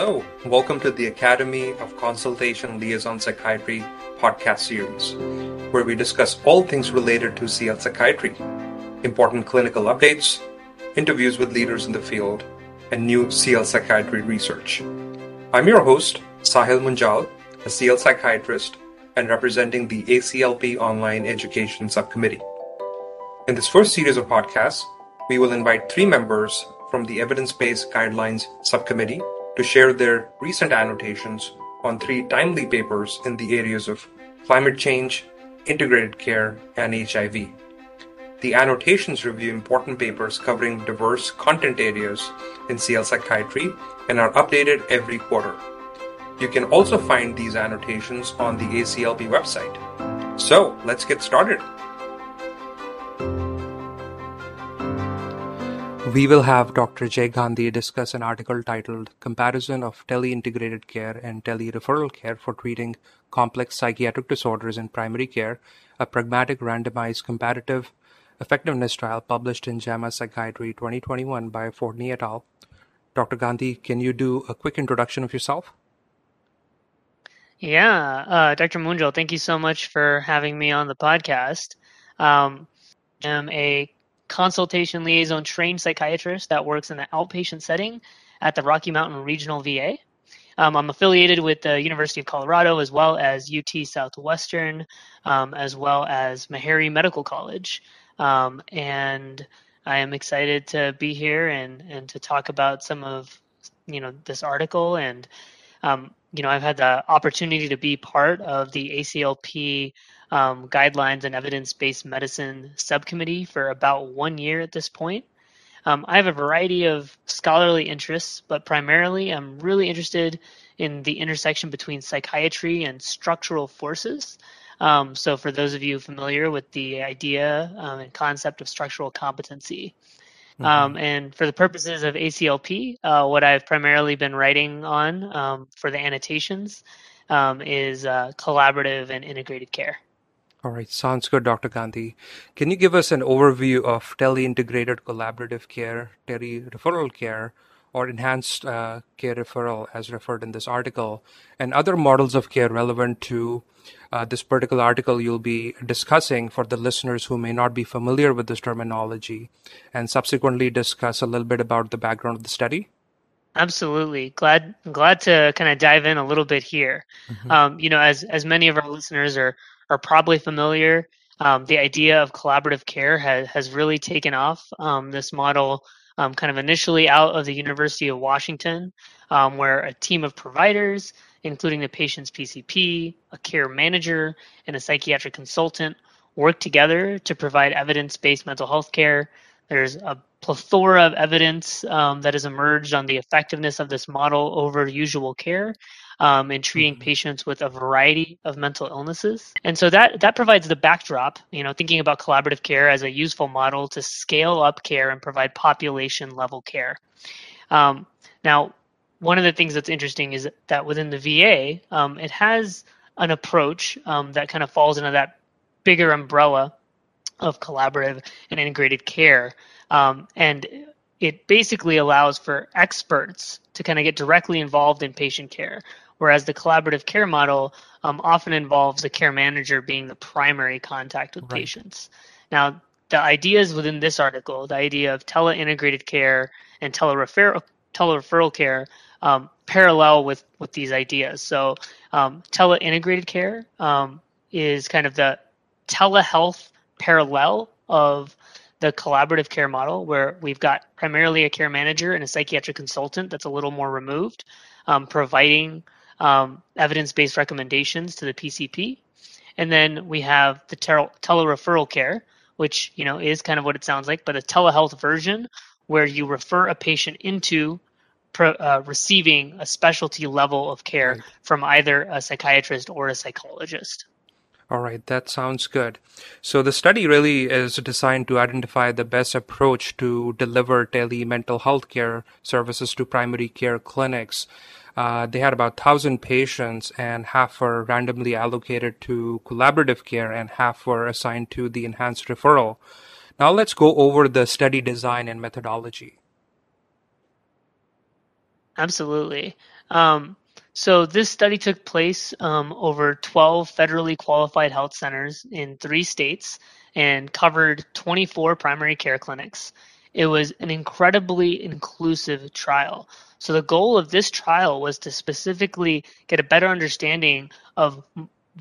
Hello, welcome to the Academy of Consultation Liaison Psychiatry podcast series, where we discuss all things related to CL psychiatry, important clinical updates, interviews with leaders in the field, and new CL psychiatry research. I'm your host, Sahil Munjal, a CL psychiatrist and representing the ACLP Online Education Subcommittee. In this first series of podcasts, we will invite three members from the Evidence Based Guidelines Subcommittee to share their recent annotations on three timely papers in the areas of climate change, integrated care, and HIV. The annotations review important papers covering diverse content areas in CL psychiatry and are updated every quarter. You can also find these annotations on the ACLP website. So, let's get started. We will have Dr. Jai Gandhi discuss an article titled Comparison of Tele-Integrated Care and Tele-Referral Care for Treating Complex Psychiatric Disorders in Primary Care, a pragmatic randomized comparative effectiveness trial published in JAMA Psychiatry 2021 by Fortney et al. Dr. Gandhi, can you do a quick introduction of yourself? Yeah, uh, Dr. Munjal, thank you so much for having me on the podcast. Um, I'm a consultation liaison trained psychiatrist that works in the outpatient setting at the Rocky Mountain Regional VA. Um, I'm affiliated with the University of Colorado as well as UT Southwestern, um, as well as Meharry Medical College. Um, and I am excited to be here and, and to talk about some of you know this article and um, you know I've had the opportunity to be part of the ACLP um, guidelines and evidence-based medicine subcommittee for about one year at this point. Um, I have a variety of scholarly interests, but primarily I'm really interested in the intersection between psychiatry and structural forces. Um, so, for those of you familiar with the idea um, and concept of structural competency, mm-hmm. um, and for the purposes of ACLP, uh, what I've primarily been writing on um, for the annotations um, is uh, collaborative and integrated care. All right, sounds good, Dr. Gandhi. Can you give us an overview of tele-integrated collaborative care, tele-referral care, or enhanced uh, care referral, as referred in this article, and other models of care relevant to uh, this particular article you'll be discussing for the listeners who may not be familiar with this terminology, and subsequently discuss a little bit about the background of the study? Absolutely. Glad glad to kind of dive in a little bit here. Mm-hmm. Um, you know, as as many of our listeners are are probably familiar. Um, the idea of collaborative care has, has really taken off. Um, this model, um, kind of initially out of the University of Washington, um, where a team of providers, including the patient's PCP, a care manager, and a psychiatric consultant, work together to provide evidence based mental health care. There's a plethora of evidence um, that has emerged on the effectiveness of this model over usual care um, in treating mm-hmm. patients with a variety of mental illnesses. And so that that provides the backdrop, you know, thinking about collaborative care as a useful model to scale up care and provide population level care. Um, now, one of the things that's interesting is that within the VA, um, it has an approach um, that kind of falls into that bigger umbrella of collaborative and integrated care. Um, and it basically allows for experts to kind of get directly involved in patient care, whereas the collaborative care model um, often involves the care manager being the primary contact with right. patients. Now, the ideas within this article, the idea of tele-integrated care and tele-referral, tele-referral care, um, parallel with, with these ideas. So, um, tele-integrated care um, is kind of the telehealth parallel of the collaborative care model, where we've got primarily a care manager and a psychiatric consultant that's a little more removed, um, providing um, evidence-based recommendations to the PCP, and then we have the tel- telereferral care, which you know is kind of what it sounds like, but a telehealth version where you refer a patient into pro, uh, receiving a specialty level of care right. from either a psychiatrist or a psychologist. All right, that sounds good. So the study really is designed to identify the best approach to deliver tele mental health care services to primary care clinics. Uh, they had about 1,000 patients, and half were randomly allocated to collaborative care, and half were assigned to the enhanced referral. Now let's go over the study design and methodology. Absolutely. Um, so this study took place um, over 12 federally qualified health centers in three states and covered 24 primary care clinics. It was an incredibly inclusive trial. So the goal of this trial was to specifically get a better understanding of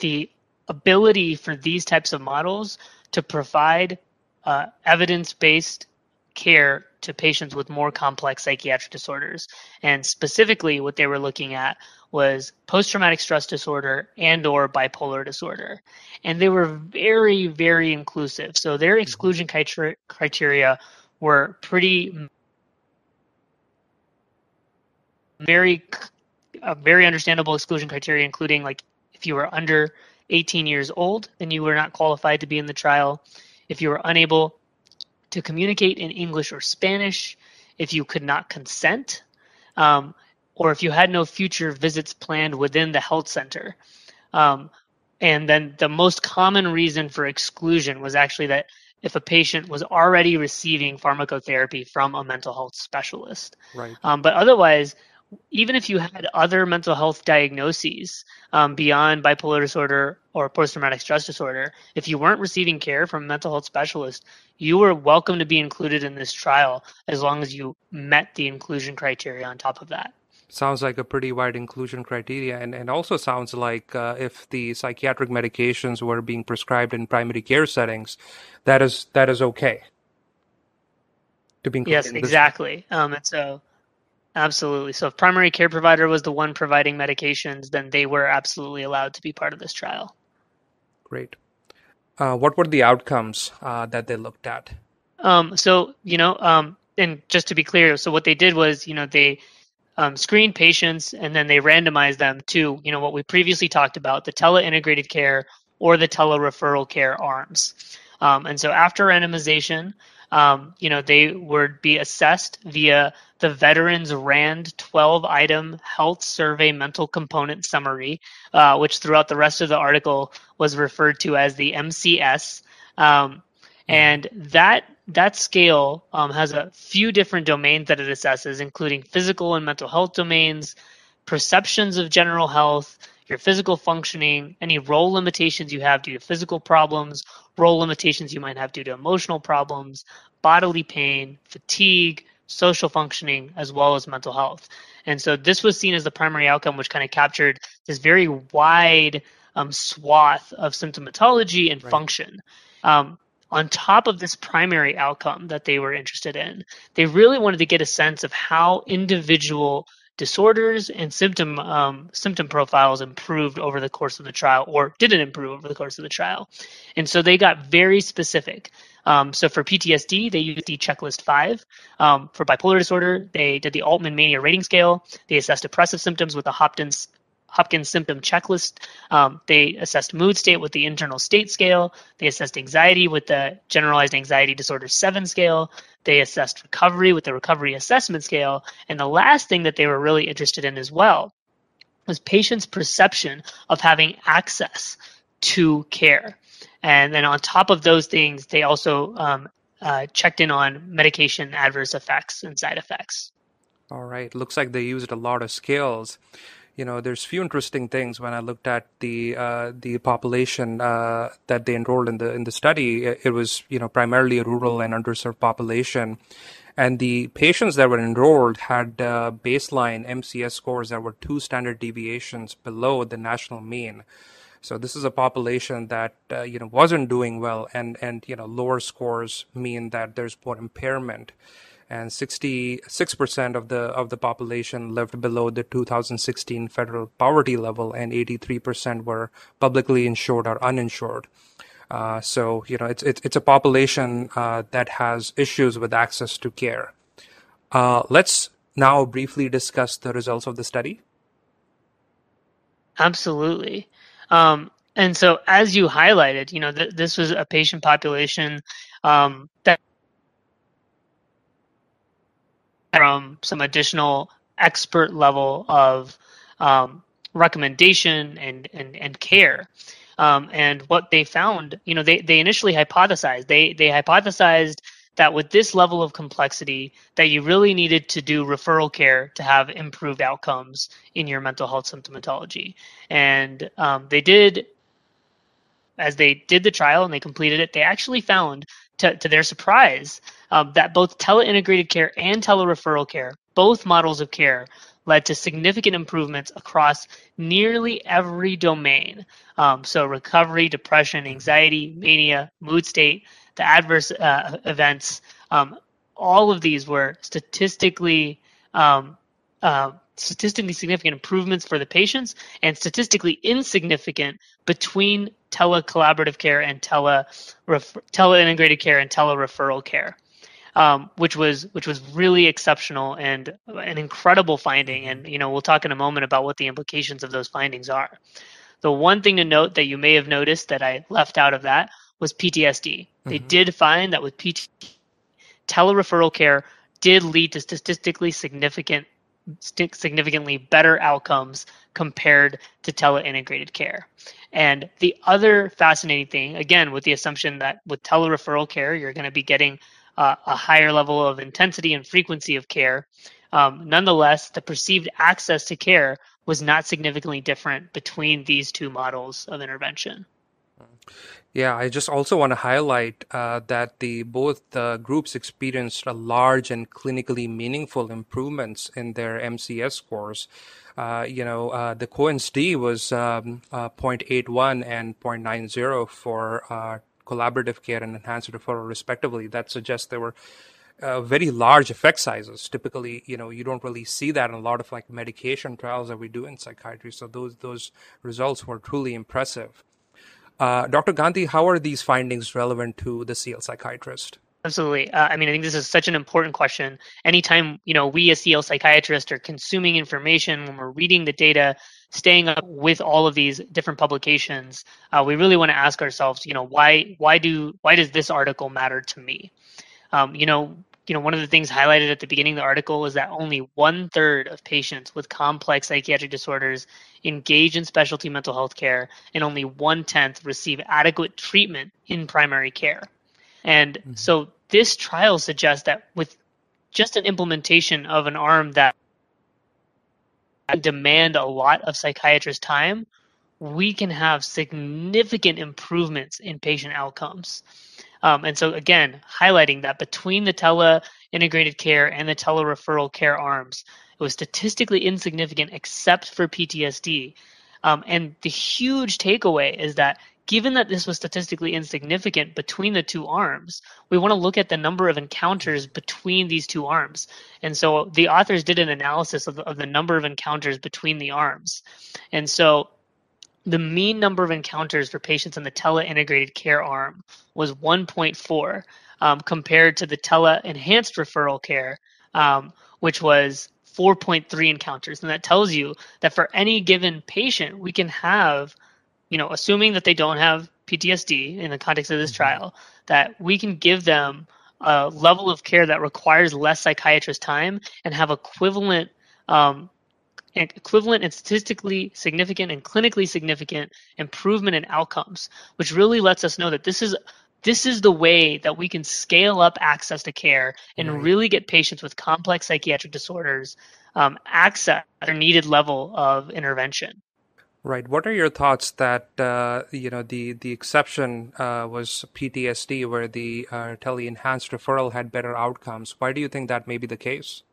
the ability for these types of models to provide uh, evidence-based care to patients with more complex psychiatric disorders. And specifically, what they were looking at was post-traumatic stress disorder and or bipolar disorder. And they were very, very inclusive. So their mm-hmm. exclusion criteria were pretty very a very understandable exclusion criteria including like if you were under 18 years old then you were not qualified to be in the trial if you were unable to communicate in english or spanish if you could not consent um, or if you had no future visits planned within the health center. Um, and then the most common reason for exclusion was actually that if a patient was already receiving pharmacotherapy from a mental health specialist. Right. Um, but otherwise, even if you had other mental health diagnoses um, beyond bipolar disorder or post-traumatic stress disorder, if you weren't receiving care from a mental health specialist, you were welcome to be included in this trial as long as you met the inclusion criteria on top of that sounds like a pretty wide inclusion criteria and, and also sounds like uh, if the psychiatric medications were being prescribed in primary care settings that is that is okay to be included. yes exactly um, and so absolutely. So if primary care provider was the one providing medications then they were absolutely allowed to be part of this trial. Great. Uh, what were the outcomes uh, that they looked at? Um, so you know um, and just to be clear so what they did was you know they um, screen patients and then they randomized them to you know what we previously talked about the tele-integrated care or the tele-referral care arms. Um, and so after randomization um, you know they would be assessed via the veterans rand 12 item health survey mental component summary uh, which throughout the rest of the article was referred to as the mcs um, and that that scale um, has a few different domains that it assesses, including physical and mental health domains, perceptions of general health, your physical functioning, any role limitations you have due to physical problems, role limitations you might have due to emotional problems, bodily pain, fatigue, social functioning, as well as mental health. And so this was seen as the primary outcome, which kind of captured this very wide um, swath of symptomatology and right. function. Um, on top of this primary outcome that they were interested in, they really wanted to get a sense of how individual disorders and symptom um, symptom profiles improved over the course of the trial or didn't improve over the course of the trial. And so they got very specific. Um, so for PTSD, they used the checklist five. Um, for bipolar disorder, they did the Altman Mania Rating Scale. They assessed depressive symptoms with the Hopkins Hopkins symptom checklist. Um, they assessed mood state with the internal state scale. They assessed anxiety with the generalized anxiety disorder 7 scale. They assessed recovery with the recovery assessment scale. And the last thing that they were really interested in as well was patients' perception of having access to care. And then on top of those things, they also um, uh, checked in on medication adverse effects and side effects. All right. Looks like they used a lot of scales you know, there's few interesting things when I looked at the uh, the population uh, that they enrolled in the in the study. It, was you know primarily a rural and underserved population, and the patients that were enrolled had uh, baseline MCS scores that were two standard deviations below the national mean. So this is a population that uh, you know wasn't doing well, and and you know lower scores mean that there's more impairment and 66% of the of the population lived below the 2016 federal poverty level and 83% were publicly insured or uninsured. Uh, so you know it's it's, it's a population uh, that has issues with access to care. Uh, let's now briefly discuss the results of the study. Absolutely. Um, and so as you highlighted you know th- this was a patient population um, that from some additional expert level of um, recommendation and, and, and care. Um, and what they found, you know, they, they initially hypothesized, they, they hypothesized that with this level of complexity that you really needed to do referral care to have improved outcomes in your mental health symptomatology and um, they did as they did the trial and they completed it they actually found to, to their surprise um, that both tele-integrated care and tele-referral care both models of care led to significant improvements across nearly every domain. Um, so, recovery, depression, anxiety, mania, mood state, the adverse uh, events, um, all of these were statistically um, uh, statistically significant improvements for the patients and statistically insignificant between tele-collaborative care and tele tele-integrated care and tele-referral care um, which was which was really exceptional and an incredible finding. And you know, we'll talk in a moment about what the implications of those findings are. The one thing to note that you may have noticed that I left out of that was PTSD. Mm-hmm. They did find that with PT, telereferral care did lead to statistically significant significantly better outcomes compared to tele-integrated care. And the other fascinating thing, again, with the assumption that with telereferral care, you're going to be getting uh, a higher level of intensity and frequency of care. Um, nonetheless, the perceived access to care was not significantly different between these two models of intervention. Yeah, I just also want to highlight uh, that the both uh, groups experienced a large and clinically meaningful improvements in their MCS scores. Uh, you know, uh, the Cohen's D was um, uh, 0.81 and 0.90 for uh, collaborative care and enhanced referral respectively. That suggests there were uh, very large effect sizes. Typically you know you don't really see that in a lot of like medication trials that we do in psychiatry. So those those results were truly impressive uh, dr gandhi how are these findings relevant to the cl psychiatrist Absolutely. Uh, I mean, I think this is such an important question. Anytime, you know, we as CL psychiatrists are consuming information, when we're reading the data, staying up with all of these different publications, uh, we really want to ask ourselves, you know, why why do why does this article matter to me? Um, you know, you know, one of the things highlighted at the beginning of the article is that only one third of patients with complex psychiatric disorders engage in specialty mental health care, and only one tenth receive adequate treatment in primary care. And mm-hmm. so this trial suggests that with just an implementation of an arm that demand a lot of psychiatrist time, we can have significant improvements in patient outcomes. Um, and so, again, highlighting that between the tele integrated care and the tele referral care arms, it was statistically insignificant except for PTSD. Um, and the huge takeaway is that given that this was statistically insignificant between the two arms, we want to look at the number of encounters between these two arms. And so the authors did an analysis of of the number of encounters between the arms. And so the mean number of encounters for patients in the tele-integrated care arm was 1.4 um, compared to the tele-enhanced referral care, um, which was 4.3 encounters. And that tells you that for any given patient, we can have – you know, assuming that they don't have PTSD in the context of this mm-hmm. trial, that we can give them a level of care that requires less psychiatrist time and have equivalent um, equivalent and statistically significant and clinically significant improvement in outcomes, which really lets us know that this is this is the way that we can scale up access to care and right. really get patients with complex psychiatric disorders um, access their needed level of intervention. Right. What are your thoughts that uh, you know the the exception uh, was PTSD, where the uh, tele enhanced referral had better outcomes? Why do you think that may be the case?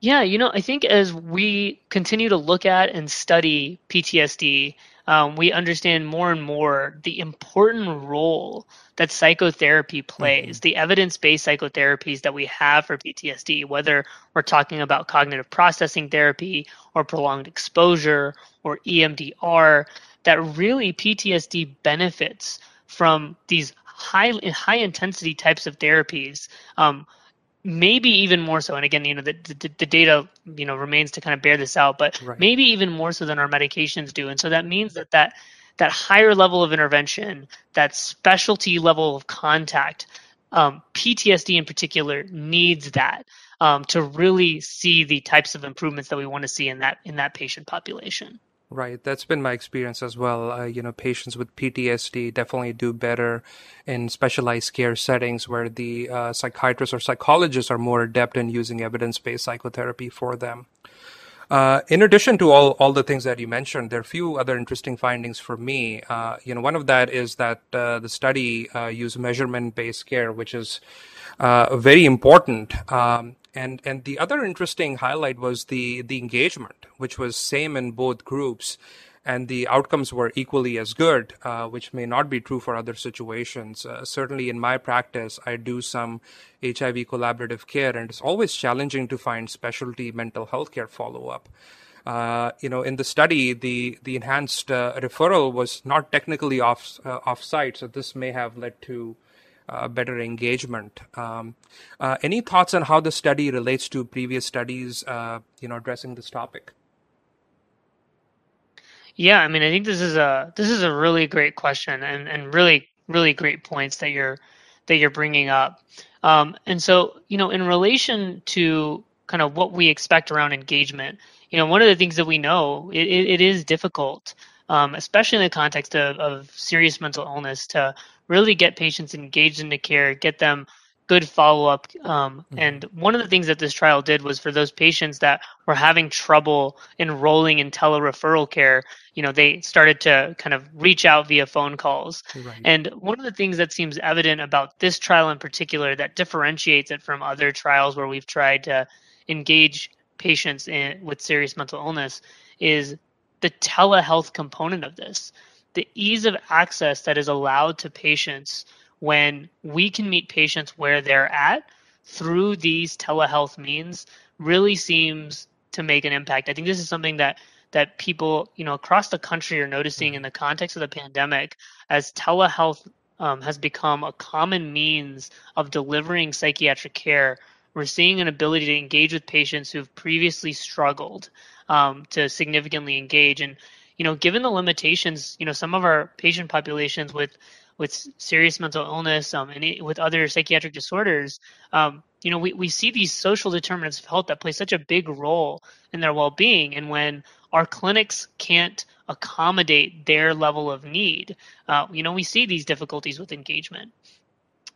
Yeah, you know, I think as we continue to look at and study PTSD, um, we understand more and more the important role that psychotherapy plays, mm-hmm. the evidence based psychotherapies that we have for PTSD, whether we're talking about cognitive processing therapy or prolonged exposure or EMDR, that really PTSD benefits from these high high intensity types of therapies um, maybe even more so and again you know the, the, the, data you know remains to kind of bear this out but right. maybe even more so than our medications do and so that means that that that higher level of intervention that specialty level of contact um, ptsd in particular needs that um, to really see the types of improvements that we want to see in that in that patient population Right, that's been my experience as well. Uh, you know, patients with PTSD definitely do better in specialized care settings where the uh, psychiatrists or psychologists are more adept in using evidence-based psychotherapy for them. Uh, in addition to all, all the things that you mentioned, there are a few other interesting findings for me. Uh, you know, one of that is that uh, the study uh, used measurement-based care, which is very important. Um, and and the other interesting highlight was the the engagement, which was same in both groups, and the outcomes were equally as good, uh, which may not be true for other situations. Uh, certainly, in my practice, I do some HIV collaborative care, and it's always challenging to find specialty mental health care follow up. Uh, you know, in the study, the the enhanced uh, referral was not technically off uh, off site, so this may have led to better engagement. Um, uh, any thoughts on how the study relates to previous studies, uh, you know, addressing this topic? Yeah, I mean, I think this is a this is a really great question and and really really great points that you're that you're bringing up. Um, and so, you know, in relation to kind of what we expect around engagement, you know, one of the things that we know it, it, it is difficult, um, especially in the context of, of serious mental illness, to really get patients engaged into care, get them good follow up. Um, mm-hmm. And one of the things that this trial did was for those patients that were having trouble enrolling in telereferral care, you know, they started to kind of reach out via phone calls. Right. And one of the things that seems evident about this trial in particular that differentiates it from other trials where we've tried to engage patients in, with serious mental illness is the telehealth component of this the ease of access that is allowed to patients when we can meet patients where they're at through these telehealth means really seems to make an impact. I think this is something that that people, you know, across the country are noticing in the context of the pandemic as telehealth um, has become a common means of delivering psychiatric care. We're seeing an ability to engage with patients who've previously struggled um, to significantly engage. And you know, given the limitations, you know, some of our patient populations with with serious mental illness um, and with other psychiatric disorders, um, you know, we, we see these social determinants of health that play such a big role in their well-being. And when our clinics can't accommodate their level of need, uh, you know, we see these difficulties with engagement.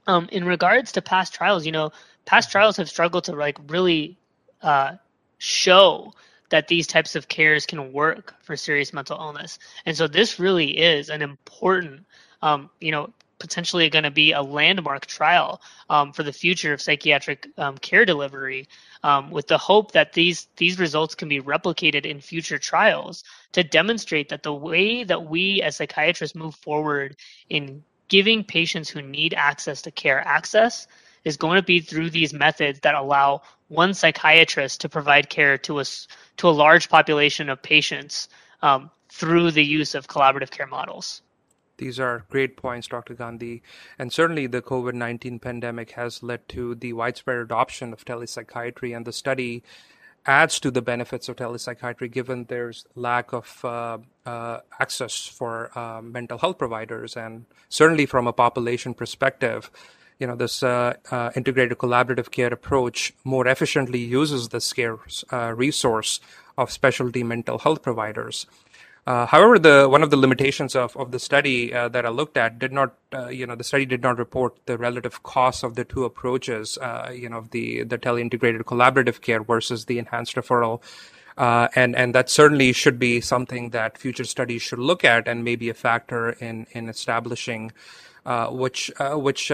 Um, in regards to past trials, you know, past trials have struggled to like really uh, show that these types of cares can work for serious mental illness. And so this really is an important, um, you know, potentially going to be a landmark trial um, for the future of psychiatric um, care delivery, um, with the hope that these these results can be replicated in future trials to demonstrate that the way that we as psychiatrists move forward in giving patients who need access to care access is going to be through these methods that allow one psychiatrist to provide care to us to a large population of patients um, through the use of collaborative care models. These are great points, Dr. Gandhi. And certainly the COVID 19 pandemic has led to the widespread adoption of telepsychiatry, and the study adds to the benefits of telepsychiatry given there's lack of uh, uh, access for uh, mental health providers. And certainly from a population perspective, you know this uh, uh, integrated collaborative care approach more efficiently uses the scarce uh, resource of specialty mental health providers. Uh, however, the one of the limitations of, of the study uh, that I looked at did not, uh, you know, the study did not report the relative costs of the two approaches, you know, the the tele-integrated collaborative care versus the enhanced referral. and and that certainly should be something that future studies should look at, and maybe a factor in in establishing which which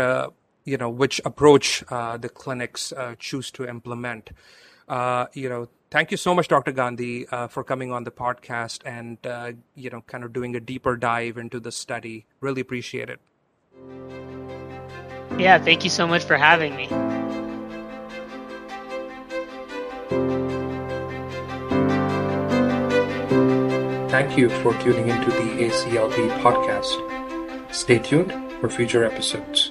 you know which approach uh, the clinics uh, choose to implement. Uh, you know, thank you so much, Dr. Gandhi, uh, for coming on the podcast and uh, you know, kind of doing a deeper dive into the study. Really appreciate it. Yeah, thank you so much for having me. Thank you for tuning into the ACLP podcast. Stay tuned for future episodes.